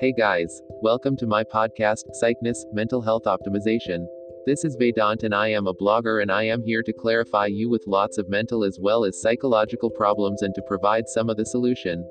Hey guys, welcome to my podcast, Psychness, Mental Health Optimization. This is Vedant and I am a blogger and I am here to clarify you with lots of mental as well as psychological problems and to provide some of the solution.